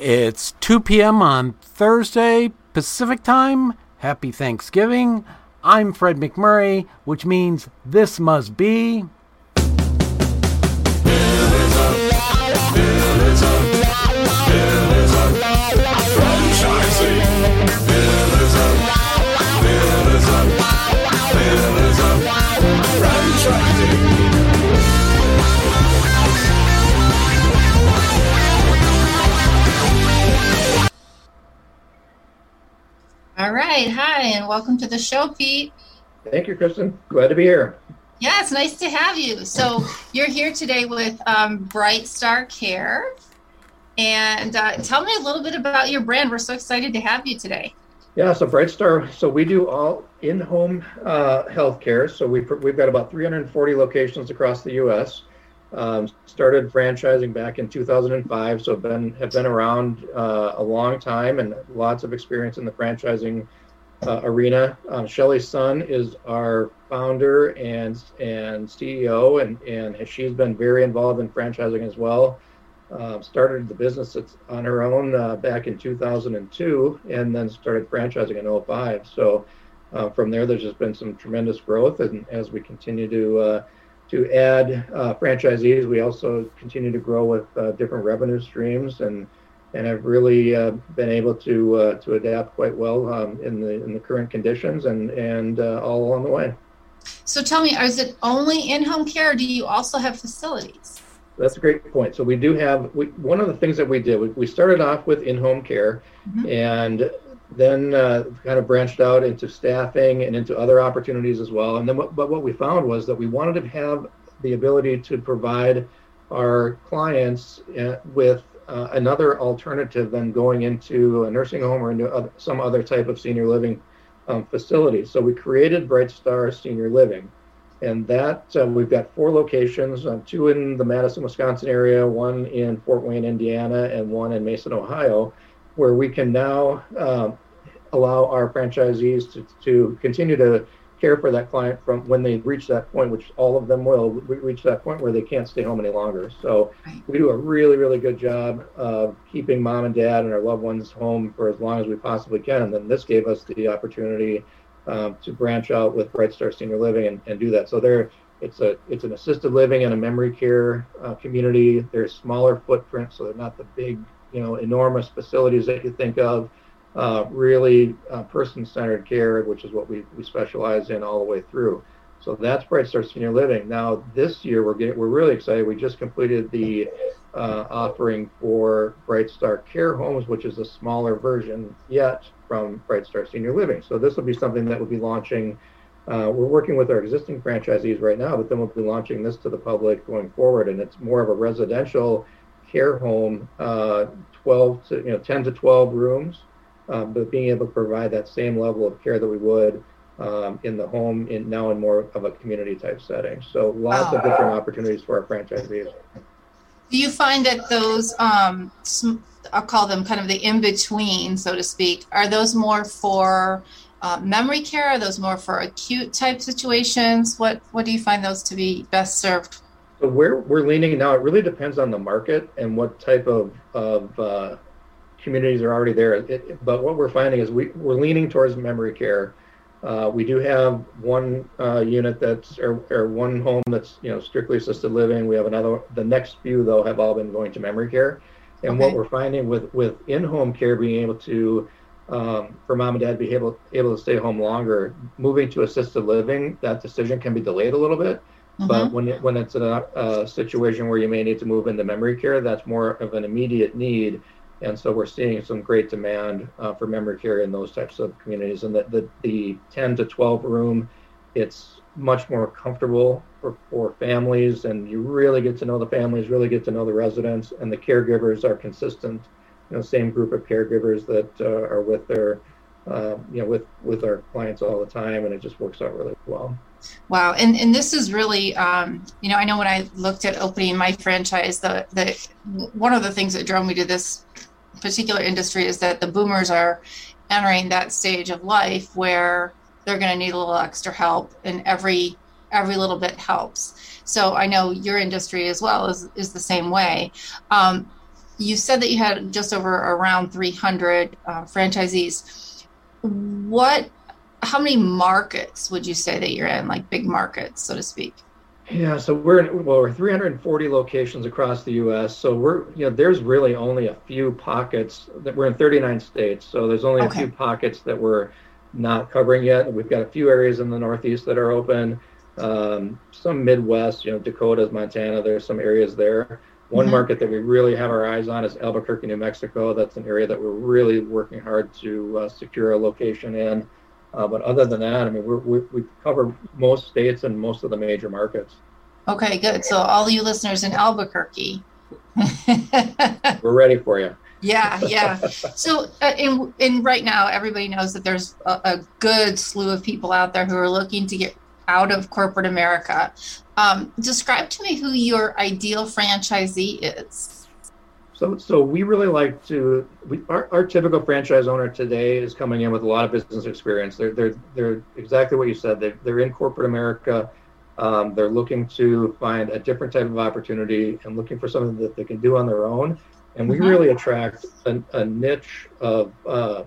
It's 2 p.m. on Thursday, Pacific time. Happy Thanksgiving. I'm Fred McMurray, which means this must be. Right. Hi, and welcome to the show, Pete. Thank you, Kristin. Glad to be here. Yeah, it's nice to have you. So, you're here today with um, BrightStar Care. And uh, tell me a little bit about your brand. We're so excited to have you today. Yeah, so BrightStar, so we do all in-home uh, healthcare. So we've, we've got about 340 locations across the U.S. Um, started franchising back in 2005, so been have been around uh, a long time and lots of experience in the franchising uh, arena. Um, Shelly Sun is our founder and and CEO, and and she's been very involved in franchising as well. Uh, started the business on her own uh, back in 2002, and then started franchising in 05. So uh, from there, there's just been some tremendous growth, and as we continue to uh, to add uh, franchisees. We also continue to grow with uh, different revenue streams and and have really uh, been able to uh, to adapt quite well um, in the in the current conditions and and uh, all along the way. So tell me, is it only in-home care, or do you also have facilities? That's a great point. So we do have we, one of the things that we did. We, we started off with in-home care, mm-hmm. and then uh, kind of branched out into staffing and into other opportunities as well. And then, what, but what we found was that we wanted to have the ability to provide our clients uh, with uh, another alternative than going into a nursing home or into other, some other type of senior living um, facility. So we created BrightStar Senior Living. And that uh, we've got four locations, uh, two in the Madison, Wisconsin area, one in Fort Wayne, Indiana, and one in Mason, Ohio where we can now uh, allow our franchisees to, to continue to care for that client from when they reach that point, which all of them will reach that point where they can't stay home any longer. So we do a really, really good job of keeping mom and dad and our loved ones home for as long as we possibly can. And then this gave us the opportunity um, to branch out with BrightStar Senior Living and, and do that. So there, it's a it's an assisted living and a memory care uh, community. They're smaller footprint, so they're not the big you know enormous facilities that you think of. Uh, really uh, person-centered care, which is what we, we specialize in all the way through. So that's BrightStar Senior Living. Now this year we're getting we're really excited. We just completed the uh, offering for BrightStar Care Homes, which is a smaller version yet from BrightStar Senior Living. So this will be something that we'll be launching. Uh, we're working with our existing franchisees right now, but then we'll be launching this to the public going forward, and it's more of a residential care home, uh, 12 to you know 10 to 12 rooms, um, but being able to provide that same level of care that we would um, in the home in now in more of a community type setting. So lots wow. of different opportunities for our franchisees. Do you find that those um, I'll call them kind of the in between, so to speak, are those more for uh, memory care? Are those more for acute type situations? What what do you find those to be best served so where we're leaning now, it really depends on the market and what type of, of uh, communities are already there. It, but what we're finding is we, we're leaning towards memory care. Uh, we do have one uh, unit that's or, or, one home that's you know strictly assisted living. We have another. The next few though have all been going to memory care. And okay. what we're finding with with in-home care being able to um, for mom and dad be able able to stay home longer, moving to assisted living, that decision can be delayed a little bit. Mm-hmm. But when it, when it's a, a, situation where you may need to move into memory care, that's more of an immediate need, and so we're seeing some great demand uh, for memory care in those types of communities. And the, the, the 10 to 12 room, it's much more comfortable for, for families, and you really get to know the families, really get to know the residents, and the caregivers are consistent. You know, same group of caregivers that uh, are with their, uh, you know, with with our clients all the time, and it just works out really well. Wow, and and this is really, um, you know, I know when I looked at opening my franchise, the the one of the things that drove me to this particular industry is that the boomers are entering that stage of life where they're going to need a little extra help, and every every little bit helps. So I know your industry as well is is the same way. Um, you said that you had just over around 300 uh, franchisees. What, how many markets would you say that you're in, like big markets, so to speak? Yeah, so we're in, well, we're 340 locations across the U.S. So we're, you know, there's really only a few pockets that we're in 39 states. So there's only okay. a few pockets that we're not covering yet. We've got a few areas in the Northeast that are open. Um, some Midwest, you know, Dakotas, Montana. There's some areas there. One mm-hmm. market that we really have our eyes on is Albuquerque, New Mexico. That's an area that we're really working hard to uh, secure a location in. Uh, but other than that, I mean, we're, we we cover most states and most of the major markets. Okay, good. So all you listeners in Albuquerque, we're ready for you. Yeah, yeah. So, uh, in, in right now, everybody knows that there's a, a, good slew of people out there who are looking to get out of corporate America. Um, describe to me who your ideal franchisee is. So, so we really like to. We, our, our typical franchise owner today is coming in with a lot of business experience. They're they're they're exactly what you said. They're they're in corporate America. Um, they're looking to find a different type of opportunity and looking for something that they can do on their own. And we mm-hmm. really attract a, a niche of, uh,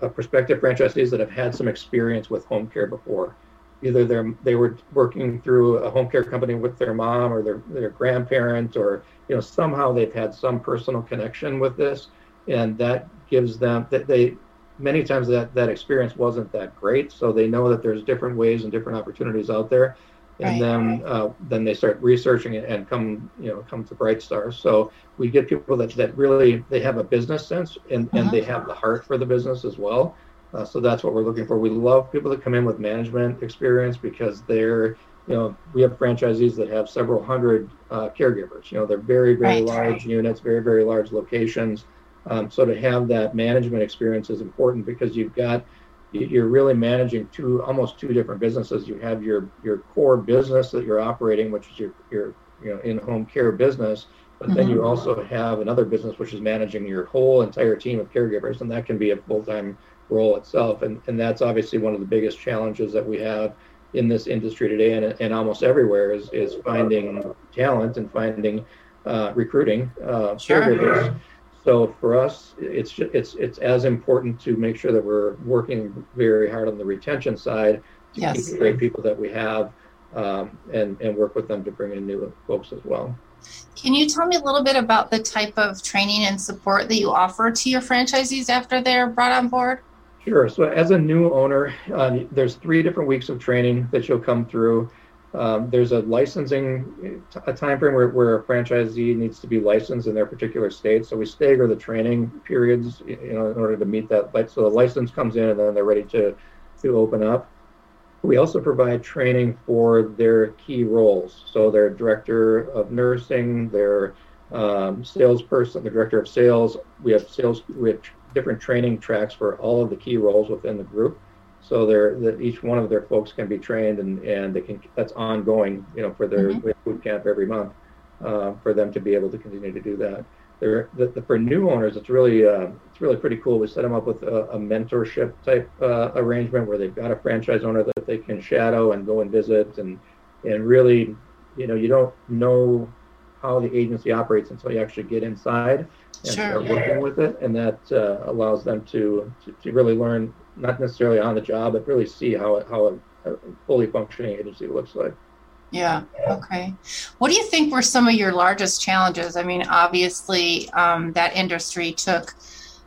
of prospective franchisees that have had some experience with home care before either they they were working through a home care company with their mom or their, their grandparent or you know somehow they've had some personal connection with this and that gives them that they many times that that experience wasn't that great so they know that there's different ways and different opportunities out there and right. then uh, then they start researching it and come you know come to bright stars so we get people that that really they have a business sense and and they have the heart for the business as well uh, so that's what we're looking for. We love people that come in with management experience because they're, you know, we have franchisees that have several hundred uh, caregivers. You know, they're very, very right. large units, very, very large locations. Um, so to have that management experience is important because you've got, you're really managing two, almost two different businesses. You have your your core business that you're operating, which is your your you know in-home care business, but mm-hmm. then you also have another business which is managing your whole entire team of caregivers, and that can be a full-time role itself. And, and that's obviously one of the biggest challenges that we have in this industry today and, and almost everywhere is, is finding talent and finding uh, recruiting uh, sure. So for us, it's just, it's it's as important to make sure that we're working very hard on the retention side to yes. keep the great people that we have um, and and work with them to bring in new folks as well. Can you tell me a little bit about the type of training and support that you offer to your franchisees after they're brought on board? Sure. So as a new owner, uh, there's three different weeks of training that you'll come through. Um, there's a licensing a time frame where, where a franchisee needs to be licensed in their particular state. So we stagger the training periods, you know, in order to meet that. So the license comes in and then they're ready to to open up. We also provide training for their key roles. So their director of nursing, their um, salesperson, the director of sales. We have sales. We have different training tracks for all of the key roles within the group. So they're, that each one of their folks can be trained and, and they can, that's ongoing, you know, for their mm-hmm. boot camp every month, uh, for them to be able to continue to do that. They're, the, the, for new owners, it's really, uh, it's really pretty cool. We set them up with a, a mentorship type uh, arrangement where they've got a franchise owner that they can shadow and go and visit and, and really, you know, you don't know how the agency operates until you actually get inside and sure. start working with it, and that uh, allows them to, to, to really learn not necessarily on the job, but really see how it, how a, a fully functioning agency looks like. Yeah. Okay. What do you think were some of your largest challenges? I mean, obviously, um, that industry took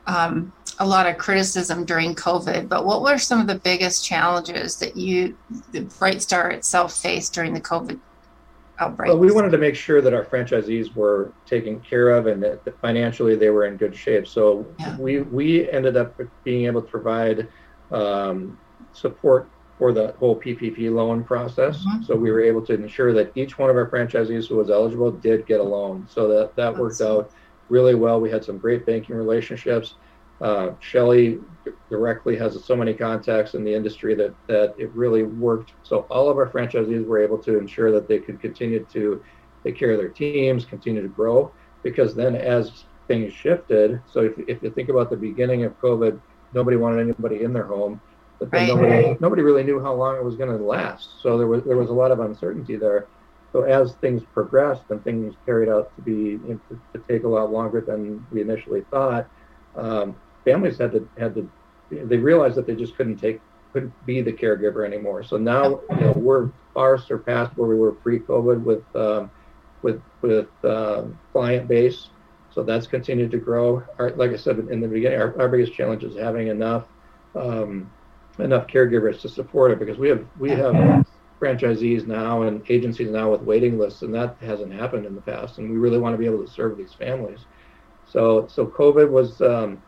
um, a lot of criticism during COVID, but what were some of the biggest challenges that you, the BrightStar itself, faced during the COVID Well, we wanted to make sure that our franchisees were taken care of and that financially they were in good shape. So yeah. we we ended up being able to provide um, support for the whole PPP loan process. Mm-hmm. So we were able to ensure that each one of our franchisees who was eligible did get a loan. So that that worked out really well. We had some great banking relationships. Uh, Shelly directly has so many contacts in the industry that that it really worked. So all of our franchisees were able to ensure that they could continue to take care of their teams, continue to grow. Because then, as things shifted, so if, if you think about the beginning of COVID, nobody wanted anybody in their home, but then right. nobody nobody really knew how long it was going to last. So there was there was a lot of uncertainty there. so as things progressed and things carried out to be to, to, take a lot longer than we initially thought, um, families had to had to they realized that they just couldn't take couldn't be the caregiver anymore. So now you know, we're far surpassed where we were pre-COVID with um, with with um, client base. So that's continued to grow. Our, like I said in the beginning, our, our biggest challenge is having enough um, enough caregivers to support it because we have we have franchisees now and agencies now with waiting lists, and that hasn't happened in the past. And we really want to be able to serve these families. So so COVID was. Um,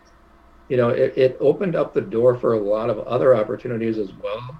you know, it, it opened up the door for a lot of other opportunities as well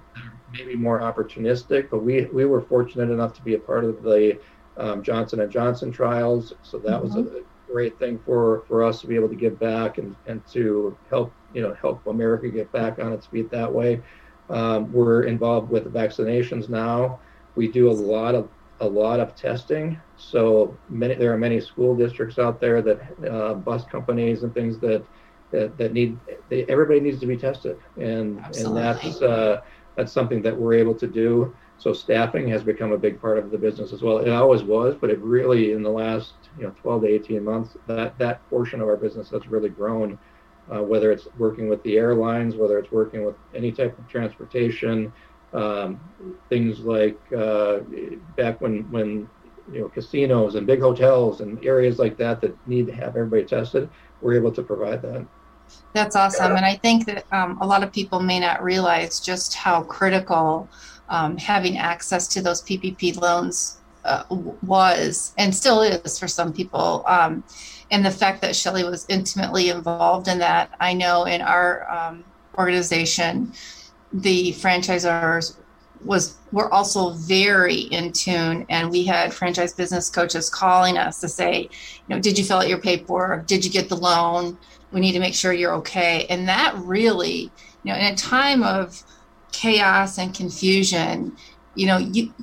maybe more opportunistic, but we we were fortunate enough to be a part of the um, Johnson and Johnson trials, so that mm-hmm. was a mm-hmm. great thing for for us to be able to give back and and to help you know help America get back on its feet that way. Um, we're involved with vaccinations now. We do a lot of a lot of testing. So many there are many school districts out there that uh, bus companies and things that that, that need they, everybody needs to be tested and Absolutely. and that's uh, that's something that we're able to do. So staffing has become a big part of the business as well. It always was, but it really in the last you know 12 to 18 months that that portion of our business has really grown. Uh, whether it's working with the airlines, whether it's working with any type of transportation, um, things like uh, back when when you know casinos and big hotels and areas like that that need to have everybody tested, we're able to provide that. That's awesome. And I think that um, a lot of people may not realize just how critical um, having access to those PPP loans uh, was and still is for some people. Um, and the fact that Shelly was intimately involved in that, I know in our um, organization, the franchisors was were also very in tune and we had franchise business coaches calling us to say you know did you fill out your paperwork did you get the loan we need to make sure you're okay and that really you know in a time of chaos and confusion you know you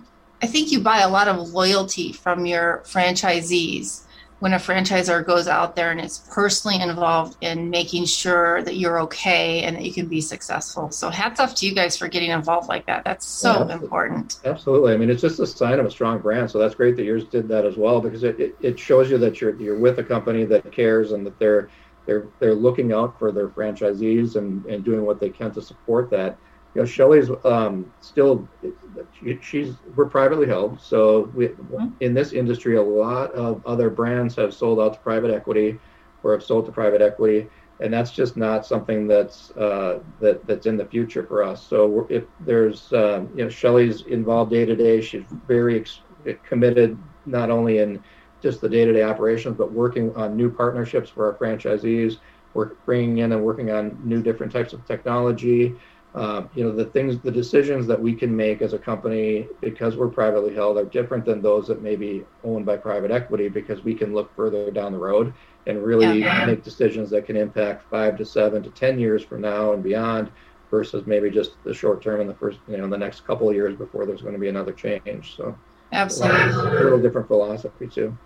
i think you buy a lot of loyalty from your franchisees when a franchisor goes out there and is personally involved in making sure that you're okay and that you can be successful. So hats off to you guys for getting involved like that. That's so yeah, important. Absolutely. I mean, it's just a sign of a strong brand. So that's great that yours did that as well because it, it, it shows you that you're you're with a company that cares and that they're they're they're looking out for their franchisees and, and doing what they can to support that. You know, Shelly's um, still she's we're privately held, so we, in this industry, a lot of other brands have sold out to private equity or have sold to private equity, and that's just not something that's uh, that that's in the future for us. So if there's um, you know Shelly's involved day to day, she's very ex- committed not only in just the day-to-day operations, but working on new partnerships for our franchisees. We're bringing in and working on new different types of technology. Uh, you know, the things, the decisions that we can make as a company because we're privately held are different than those that may be owned by private equity because we can look further down the road and really yeah. make decisions that can impact five to seven to ten years from now and beyond versus maybe just the short term in the first, you know, the next couple of years before there's going to be another change. So, absolutely, a little different philosophy too.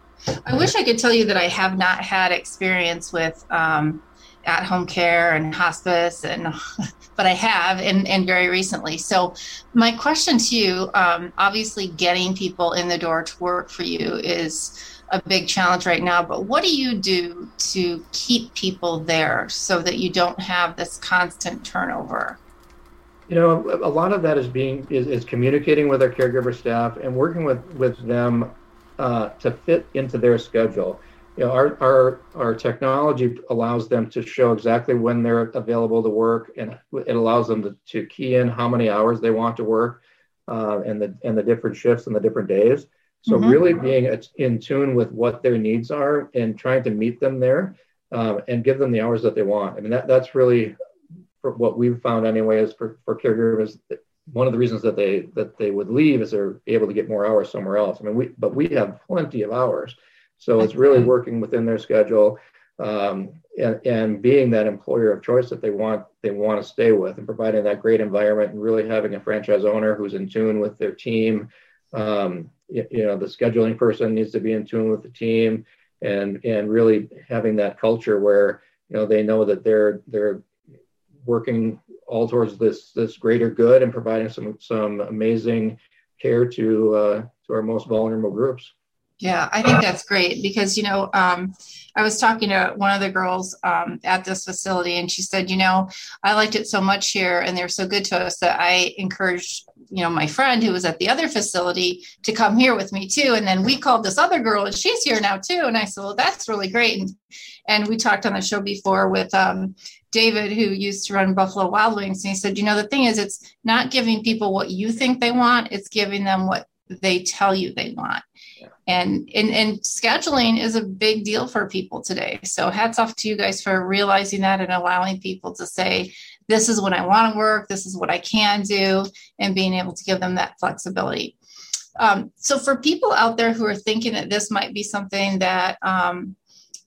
I wish I could tell you that I have not had experience with um, at home care and hospice, and but I have, and, and very recently. So, my question to you um, obviously, getting people in the door to work for you is a big challenge right now. But what do you do to keep people there so that you don't have this constant turnover? You know, a lot of that is being is, is communicating with our caregiver staff and working with with them uh, to fit into their schedule. You know, our, our, our technology allows them to show exactly when they're available to work, and it allows them to, to key in how many hours they want to work, uh, and the and the different shifts and the different days. So mm-hmm. really being in tune with what their needs are and trying to meet them there, um, and give them the hours that they want. I mean that that's really what we've found anyway is for, for caregivers one of the reasons that they that they would leave is they're able to get more hours somewhere else. I mean, we but we have plenty of hours, so it's really working within their schedule um, and, and being that employer of choice that they want they want to stay with, and providing that great environment, and really having a franchise owner who's in tune with their team. Um, you, you know, the scheduling person needs to be in tune with the team, and and really having that culture where you know they know that they're they're working all towards this this greater good and providing some some amazing care to uh, to our most vulnerable groups. Yeah, I think that's great because, you know, um, I was talking to one of the girls um, at this facility and she said, you know, I liked it so much here and they're so good to us that I encouraged, you know, my friend who was at the other facility to come here with me too. And then we called this other girl and she's here now too. And I said, well, that's really great. And, and we talked on the show before with um, David, who used to run Buffalo Wild Wings. And he said, you know, the thing is, it's not giving people what you think they want, it's giving them what they tell you they want and, and and scheduling is a big deal for people today. So hats off to you guys for realizing that and allowing people to say this is when i want to work. This is what i can do and being able to give them that flexibility. Um, so for people out there who are thinking that this might be something that um,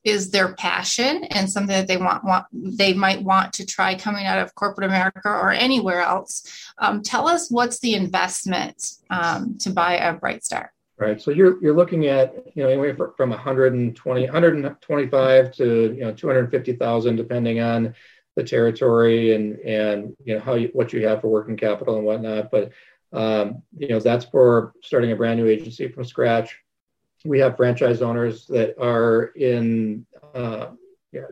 is their passion and something that they want, want they might want to try coming out of corporate America or anywhere else. Um, tell us what's the investment um, to buy a BrightStar right? So you're you're looking at you know anywhere from 120 125 to you know 250,000 depending on the territory and and you know how you, what you have for working capital and whatnot. But um, you know that's for starting a brand new agency from scratch. We have franchise owners that are in uh,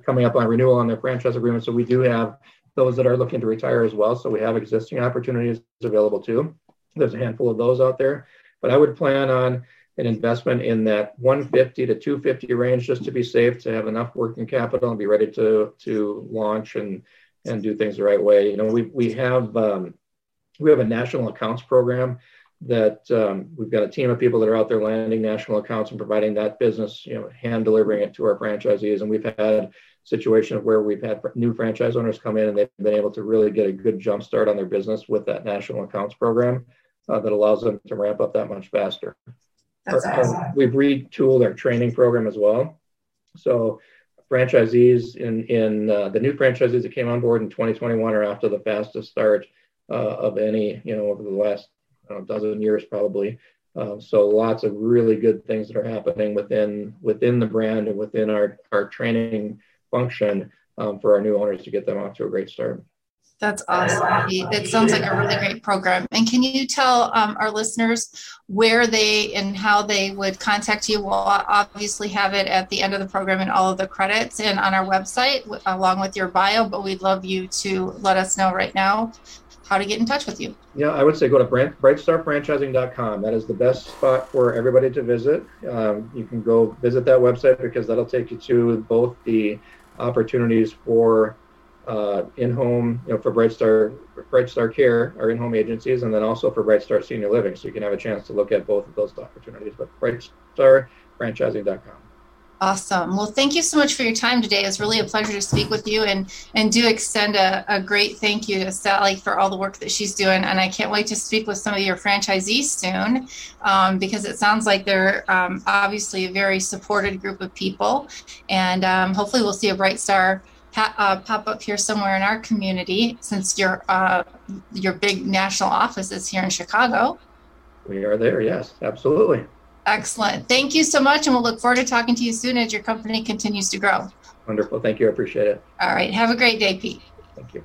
coming up on renewal on their franchise agreement. So we do have those that are looking to retire as well. So we have existing opportunities available too. There's a handful of those out there. But I would plan on an investment in that 150 to 250 range just to be safe, to have enough working capital and be ready to to launch and and do things the right way. You know, we we have um, we have a national accounts program that um, we've got a team of people that are out there landing national accounts and providing that business, you know, hand delivering it to our franchisees. And we've had situations where we've had new franchise owners come in and they've been able to really get a good jump start on their business with that national accounts program uh, that allows them to ramp up that much faster. That's awesome. We've retooled our training program as well. So franchisees in in uh, the new franchisees that came on board in 2021 are after the fastest start uh, of any you know over the last know, dozen years probably. Uh, so lots of really good things that are happening within within the brand and within our our training function um, for our new owners to get them off to a great start. That's awesome. It sounds like a really great program. And can you tell um, our listeners where they and how they would contact you? We'll obviously have it at the end of the program and all of the credits and on our website along with your bio, but we'd love you to let us know right now how to get in touch with you. Yeah, I would say go to brightstarfranchising.com. That is the best spot for everybody to visit. Um, you can go visit that website because that'll take you to both the opportunities for uh, in-home, you know, for BrightStar, BrightStar Care, our in-home agencies, and then also for BrightStar Senior Living. So you can have a chance to look at both of those opportunities. But BrightStarFranchising.com. Awesome. Well, thank you so much for your time today. It's really a pleasure to speak with you and and do extend a, a great thank you to Sally for all the work that she's doing. And I can't wait to speak with some of your franchisees soon um, because it sounds like they're um, obviously a very supported group of people. And um, hopefully we'll see a BrightStar uh, pop up here somewhere in our community since your uh, your big national office is here in Chicago. We are there, yes, absolutely. Excellent. Thank you so much, and we'll look forward to talking to you soon as your company continues to grow. Wonderful. Thank you. I appreciate it. All right. Have a great day, Pete. Thank you.